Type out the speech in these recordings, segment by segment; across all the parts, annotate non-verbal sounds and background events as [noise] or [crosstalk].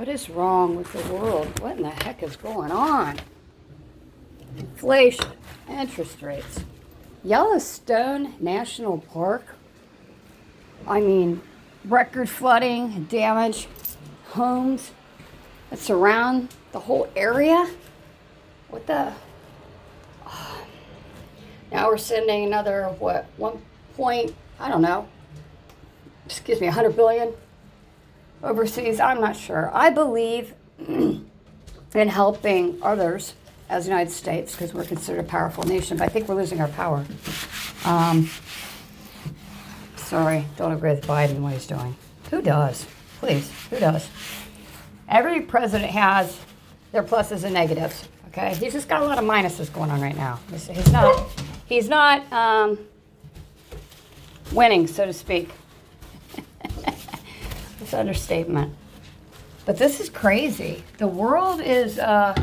What is wrong with the world? What in the heck is going on? Inflation, interest rates. Yellowstone National Park. I mean, record flooding, damage, homes that surround the whole area. What the? Now we're sending another, what, one point, I don't know, excuse me, 100 billion overseas. I'm not sure. I believe [clears throat] in helping others as the United States because we're considered a powerful nation, but I think we're losing our power. Um, sorry, don't agree with Biden what he's doing. Who does? Please, who does? Every president has their pluses and negatives. Okay, he's just got a lot of minuses going on right now. He's, he's not, he's not um, winning, so to speak. It's understatement. But this is crazy. The world is. Uh,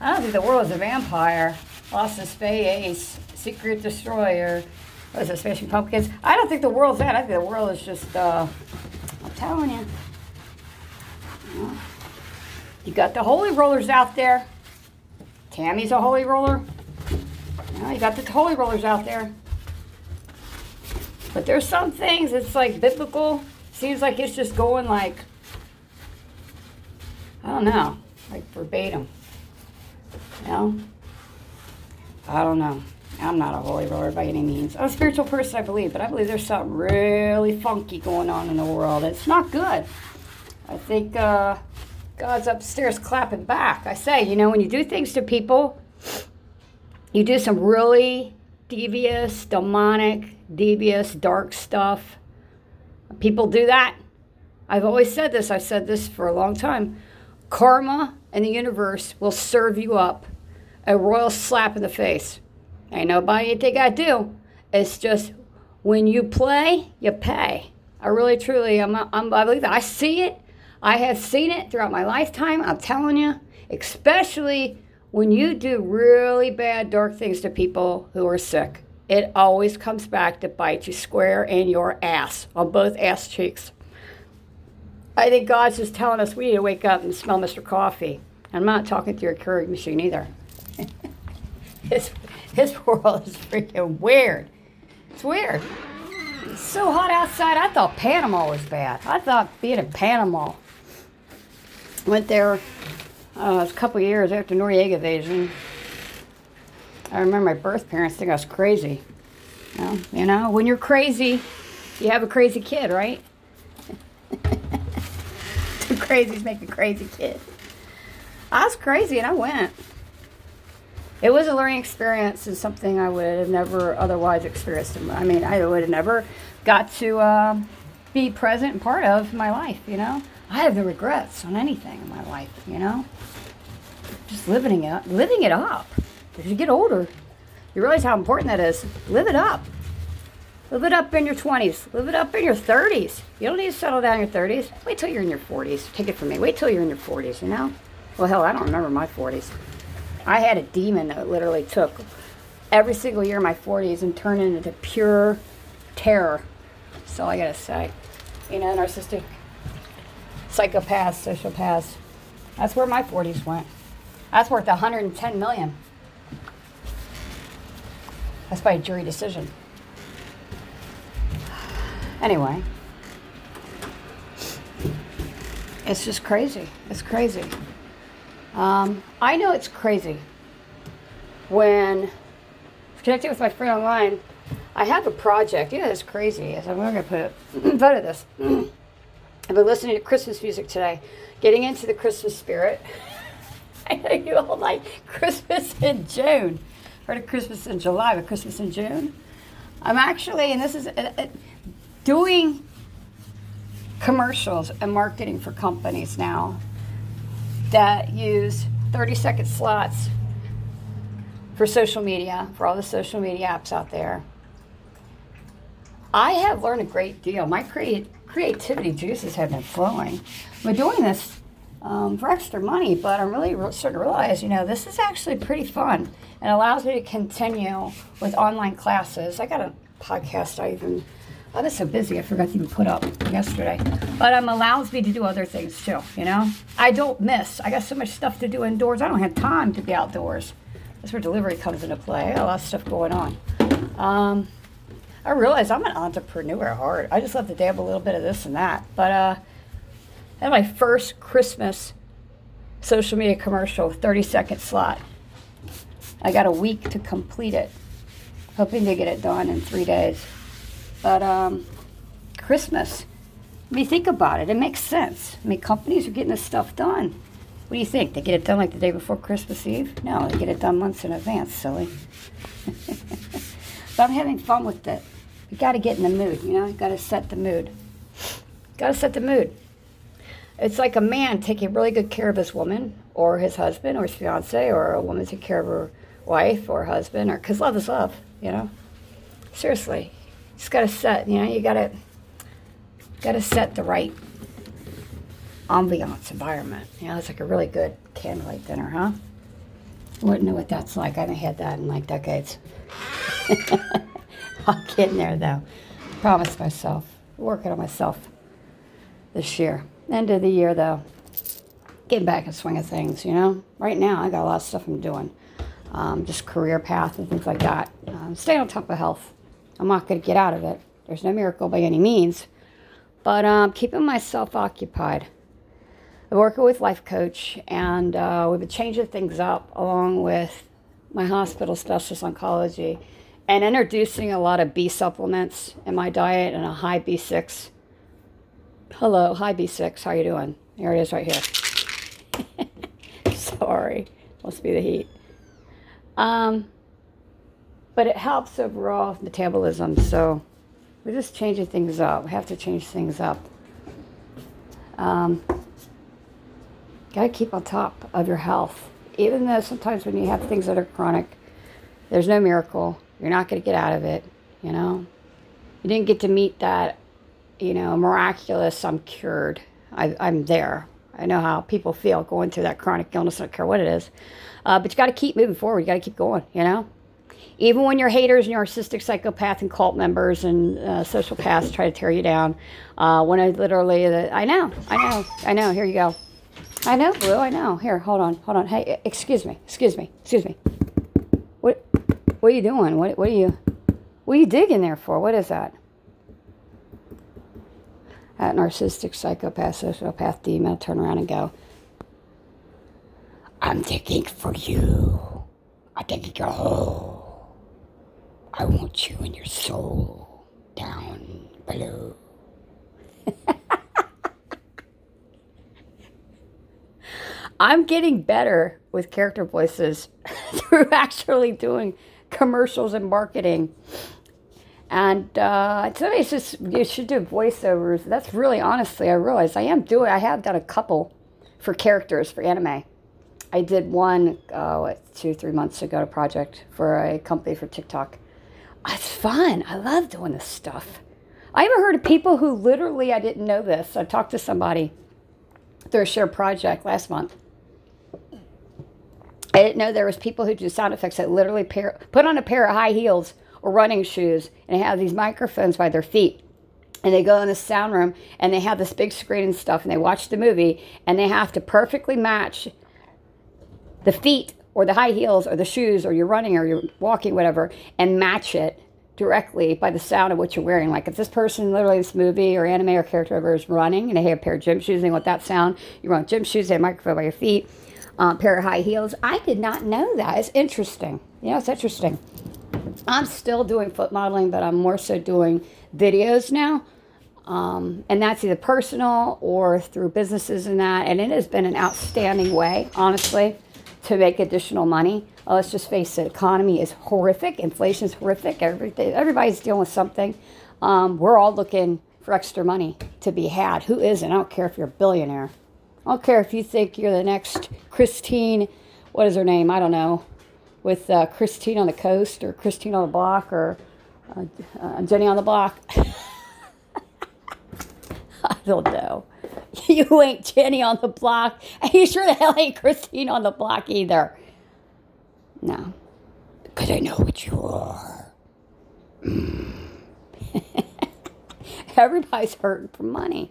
I don't think the world is a vampire. Lost in space, secret destroyer. What is it, Smashing Pumpkins? I don't think the world's that. I think the world is just. Uh, I'm telling you. You got the holy rollers out there. Tammy's a holy roller. You got the holy rollers out there. But there's some things, it's like biblical. Seems like it's just going like, I don't know, like verbatim. You know? I don't know. I'm not a holy roller by any means. I'm a spiritual person, I believe, but I believe there's something really funky going on in the world. It's not good. I think uh, God's upstairs clapping back. I say, you know, when you do things to people, you do some really devious, demonic, devious, dark stuff. People do that. I've always said this, I've said this for a long time. Karma and the universe will serve you up a royal slap in the face. Ain't nobody anything I do. It's just when you play, you pay. I really, truly, I'm, I'm, I believe that. I see it. I have seen it throughout my lifetime. I'm telling you, especially when you do really bad, dark things to people who are sick. It always comes back to bite you square in your ass, on both ass cheeks. I think God's just telling us we need to wake up and smell Mr. Coffee. I'm not talking through a Keurig machine either. [laughs] his, his world is freaking weird. It's weird. It's so hot outside. I thought Panama was bad. I thought being in Panama. Went there uh, a couple years after Noriega invasion. I remember my birth parents think I was crazy. You know, you know when you're crazy, you have a crazy kid, right? [laughs] Two crazies make a crazy kid. I was crazy and I went. It was a learning experience and something I would have never otherwise experienced. I mean, I would have never got to uh, be present and part of my life, you know? I have no regrets on anything in my life, you know? Just living it, living it up. As you get older, you realize how important that is. Live it up. Live it up in your 20s. Live it up in your 30s. You don't need to settle down in your 30s. Wait till you're in your 40s. Take it from me. Wait till you're in your 40s, you know? Well, hell, I don't remember my 40s. I had a demon that literally took every single year of my 40s and turned it into pure terror. That's all I gotta say. You know, narcissistic, psychopaths, sociopaths. That's where my 40s went. That's worth 110 million. That's by a jury decision. Anyway, it's just crazy. It's crazy. Um, I know it's crazy when connecting with my friend online. I have a project. Yeah, it's crazy. I'm going to put it [clears throat] of this. [clears throat] I've been listening to Christmas music today, getting into the Christmas spirit. [laughs] I know you all like Christmas in June. Heard of Christmas in July, but Christmas in June. I'm actually, and this is uh, uh, doing commercials and marketing for companies now that use 30 second slots for social media, for all the social media apps out there. I have learned a great deal. My create, creativity juices have been flowing. I'm doing this um, for extra money, but I'm really starting to realize, you know, this is actually pretty fun and allows me to continue with online classes. I got a podcast I even I was so busy, I forgot to even put up yesterday. But um, allows me to do other things too, you know? I don't miss. I got so much stuff to do indoors. I don't have time to be outdoors. That's where delivery comes into play. I got a lot of stuff going on. Um, I realize I'm an entrepreneur at heart. I just love to dab a little bit of this and that. But uh, I had my first Christmas social media commercial, 30 second slot. I got a week to complete it, hoping to get it done in three days. But um, Christmas, I mean, think about it. It makes sense. I mean, companies are getting this stuff done. What do you think? They get it done like the day before Christmas Eve? No, they get it done months in advance, silly. [laughs] but I'm having fun with it. You got to get in the mood, you know? You got to set the mood. Got to set the mood. It's like a man taking really good care of his woman or his husband or his fiance or a woman taking care of her wife or husband or because love is love, you know? Seriously, just got to set, you know, you got to got to set the right ambiance environment. You know, it's like a really good candlelight dinner, huh? I wouldn't know what that's like. I haven't had that in like decades. [laughs] I'll get in there though. Promise myself. Working on myself this year. End of the year though. Getting back in swing of things, you know. Right now I got a lot of stuff I'm doing. Um, just career path and things like that. Um, stay on top of health. I'm not going to get out of it. There's no miracle by any means. But um, keeping myself occupied. I'm working with life coach, and uh, we've been changing things up along with my hospital specialist oncology, and introducing a lot of B supplements in my diet and a high B6. Hello, high B6. How you doing? Here it is, right here. [laughs] Sorry, must be the heat. Um, but it helps overall metabolism. So we're just changing things up. We have to change things up. Um, Got to keep on top of your health. Even though sometimes when you have things that are chronic, there's no miracle. You're not going to get out of it, you know? You didn't get to meet that, you know, miraculous, I'm cured. I, I'm there. I know how people feel going through that chronic illness. I don't care what it is. Uh, but you got to keep moving forward. You got to keep going, you know? Even when your haters and your narcissistic psychopath and cult members and uh, sociopaths try to tear you down, uh, when I literally, I know, I know, I know, here you go. I know, Blue. I know. Here, hold on, hold on. Hey, excuse me, excuse me, excuse me. What, what are you doing? What, what are you, what are you digging there for? What is that? That narcissistic psychopath, sociopath demon. Turn around and go. I'm digging for you. I'm digging your hole. I want you and your soul down below. [laughs] I'm getting better with character voices [laughs] through actually doing commercials and marketing. And uh, somebody says you should do voiceovers. That's really honestly, I realize I am doing. I have done a couple for characters for anime. I did one uh, what, two, three months ago, a project for a company for TikTok. It's fun. I love doing this stuff. I even heard of people who literally, I didn't know this. I talked to somebody through a shared project last month I didn't know there was people who do sound effects that literally pair, put on a pair of high heels or running shoes and they have these microphones by their feet. And they go in the sound room and they have this big screen and stuff and they watch the movie and they have to perfectly match the feet or the high heels or the shoes or you're running or you're walking, whatever, and match it directly by the sound of what you're wearing. Like if this person, literally this movie or anime or character ever is running and they have a pair of gym shoes and they want that sound, you run gym shoes, they have a microphone by your feet uh, pair of high heels. I did not know that. It's interesting. Yeah, it's interesting. I'm still doing foot modeling, but I'm more so doing videos now. Um, and that's either personal or through businesses and that. And it has been an outstanding way, honestly, to make additional money. Oh, let's just face it, economy is horrific. Inflation is horrific. Everything, everybody's dealing with something. Um, we're all looking for extra money to be had. Who isn't? I don't care if you're a billionaire. I don't care if you think you're the next Christine, what is her name? I don't know, with uh, Christine on the coast or Christine on the block or uh, uh, Jenny on the block. [laughs] I don't know. [laughs] You ain't Jenny on the block. And [laughs] you sure the hell ain't Christine on the block either. No. Because I know what you are. Mm. Everybody's hurting for money.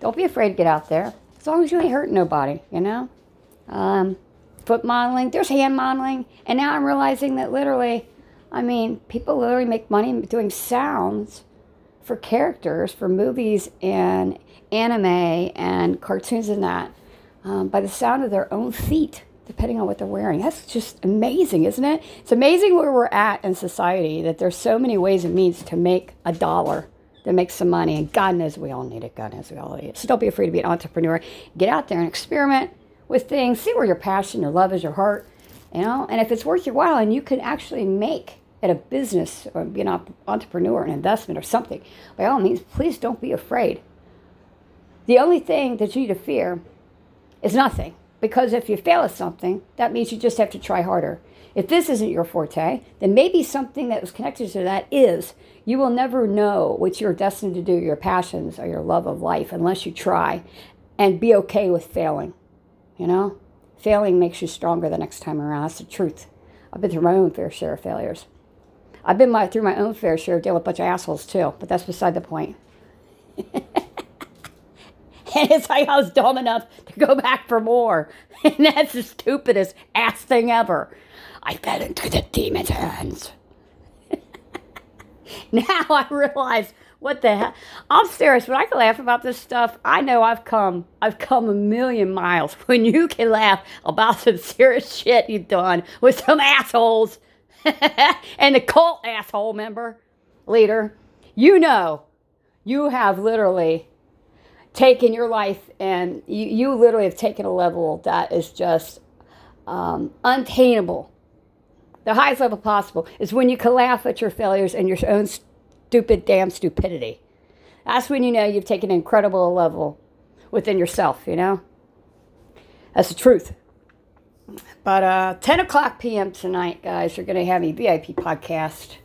Don't be afraid to get out there. As long as you ain't hurting nobody, you know? Um, foot modeling, there's hand modeling. And now I'm realizing that literally, I mean, people literally make money doing sounds for characters, for movies and anime and cartoons and that um, by the sound of their own feet, depending on what they're wearing. That's just amazing, isn't it? It's amazing where we're at in society that there's so many ways and means to make a dollar, to make some money. And God knows we all need it. God knows we all need it. So don't be afraid to be an entrepreneur. Get out there and experiment with things. See where your passion, your love is, your heart, you know. And if it's worth your while, and you can actually make at a business or be an entrepreneur, an investment or something, by all means, please don't be afraid. The only thing that you need to fear is nothing. Because if you fail at something, that means you just have to try harder. If this isn't your forte, then maybe something that was connected to that is. You will never know what you're destined to do, your passions or your love of life, unless you try and be okay with failing. You know, failing makes you stronger the next time around. That's the truth. I've been through my own fair share of failures. I've been my, through my own fair share of dealing with a bunch of assholes too, but that's beside the point. [laughs] And it's like I was dumb enough to go back for more. [laughs] And that's the stupidest ass thing ever. I fell into the demon's hands. [laughs] now I realize what the hell. I'm serious. When I can laugh about this stuff, I know I've come I've come a million miles. [laughs] When you can laugh about some serious shit you've done with some assholes [laughs] and the cult asshole member leader, you know you have literally taken your life and you, you literally have taken a level that is just um, untainable. The highest level possible is when you can laugh at your failures and your own stupid damn stupidity. That's when you know you've taken an incredible level within yourself, you know? That's the truth. But uh, 10 o'clock p.m. tonight, guys, you're going to have a VIP podcast.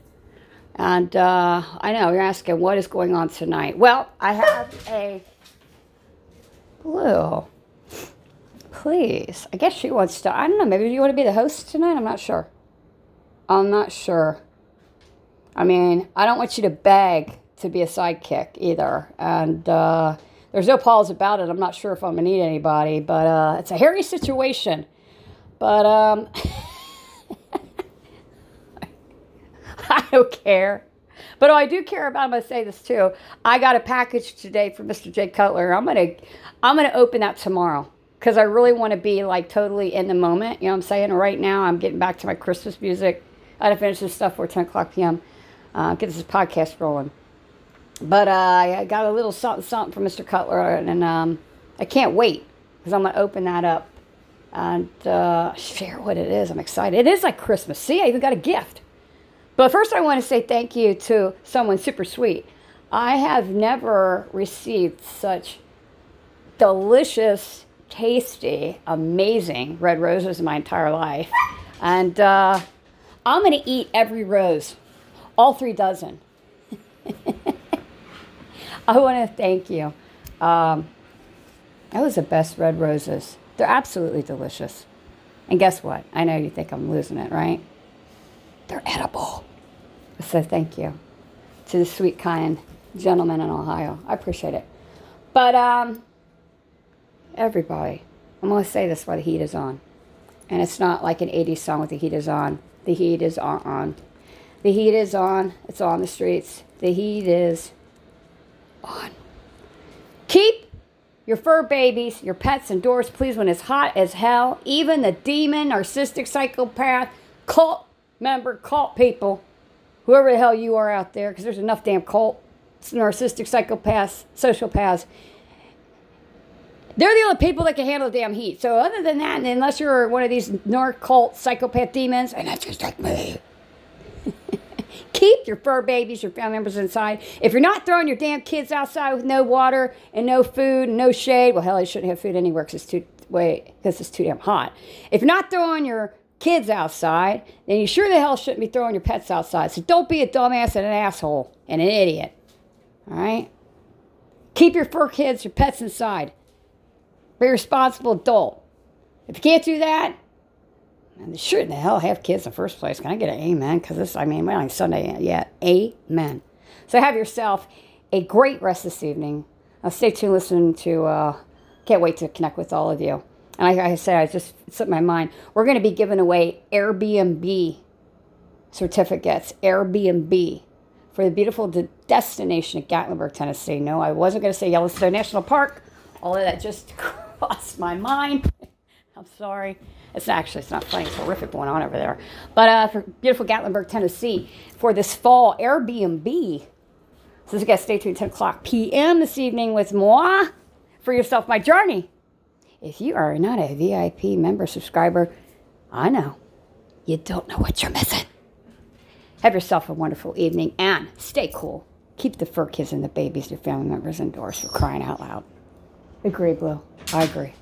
And uh, I know you're asking what is going on tonight. Well, I have a Blue. Please. I guess she wants to. I don't know. Maybe you want to be the host tonight? I'm not sure. I'm not sure. I mean, I don't want you to beg to be a sidekick either. And uh, there's no pause about it. I'm not sure if I'm going to need anybody, but uh, it's a hairy situation. But um, [laughs] I don't care. But I do care about. I'm going to say this too. I got a package today from Mr. Jay Cutler. I'm gonna, I'm gonna open that tomorrow because I really want to be like totally in the moment. You know what I'm saying? Right now, I'm getting back to my Christmas music. I gotta finish this stuff for 10 o'clock p.m. Uh, get this podcast rolling. But uh, I got a little something, something from Mr. Cutler, and um, I can't wait because I'm gonna open that up and uh, share what it is. I'm excited. It is like Christmas. See, I even got a gift. But first, I want to say thank you to someone super sweet. I have never received such delicious, tasty, amazing red roses in my entire life. And uh, I'm going to eat every rose, all three dozen. [laughs] I want to thank you. Um, that was the best red roses. They're absolutely delicious. And guess what? I know you think I'm losing it, right? They're edible. So thank you to the sweet, kind gentleman in Ohio. I appreciate it. But um, everybody, I'm going to say this while the heat is on. And it's not like an 80s song with the heat is on. The heat is on. The heat is on. It's on the streets. The heat is on. Keep your fur babies, your pets indoors, please, when it's hot as hell. Even the demon, narcissistic psychopath, cult member, cult people whoever the hell you are out there, because there's enough damn cult, narcissistic psychopaths, sociopaths. They're the only people that can handle the damn heat. So other than that, unless you're one of these narc cult psychopath demons, and that's just like me. Keep your fur babies, your family members inside. If you're not throwing your damn kids outside with no water and no food and no shade, well, hell, you shouldn't have food anywhere because it's too wait because it's too damn hot. If you're not throwing your kids outside, then you sure the hell shouldn't be throwing your pets outside. So don't be a dumbass and an asshole and an idiot. All right? Keep your fur kids, your pets inside. Be a responsible adult. If you can't do that, and they shouldn't the hell have kids in the first place. Can I get an amen? Because this, I mean, we're on Sunday yet. Amen. So have yourself a great rest this evening. I'll stay tuned, listen to, uh, can't wait to connect with all of you. And I, I say, I just slipped my mind. We're going to be giving away Airbnb certificates, Airbnb, for the beautiful de- destination of Gatlinburg, Tennessee. No, I wasn't going to say Yellowstone National Park. All of that just [laughs] crossed my mind. I'm sorry. It's actually it's not funny. It's horrific going on over there. But uh, for beautiful Gatlinburg, Tennessee, for this fall Airbnb. So you guys stay tuned 10 o'clock p.m. this evening with moi for yourself my journey. If you are not a VIP member subscriber, I know you don't know what you're missing. Have yourself a wonderful evening and stay cool. Keep the fur kids and the babies, your family members indoors for crying out loud. Agree, Blue. I agree.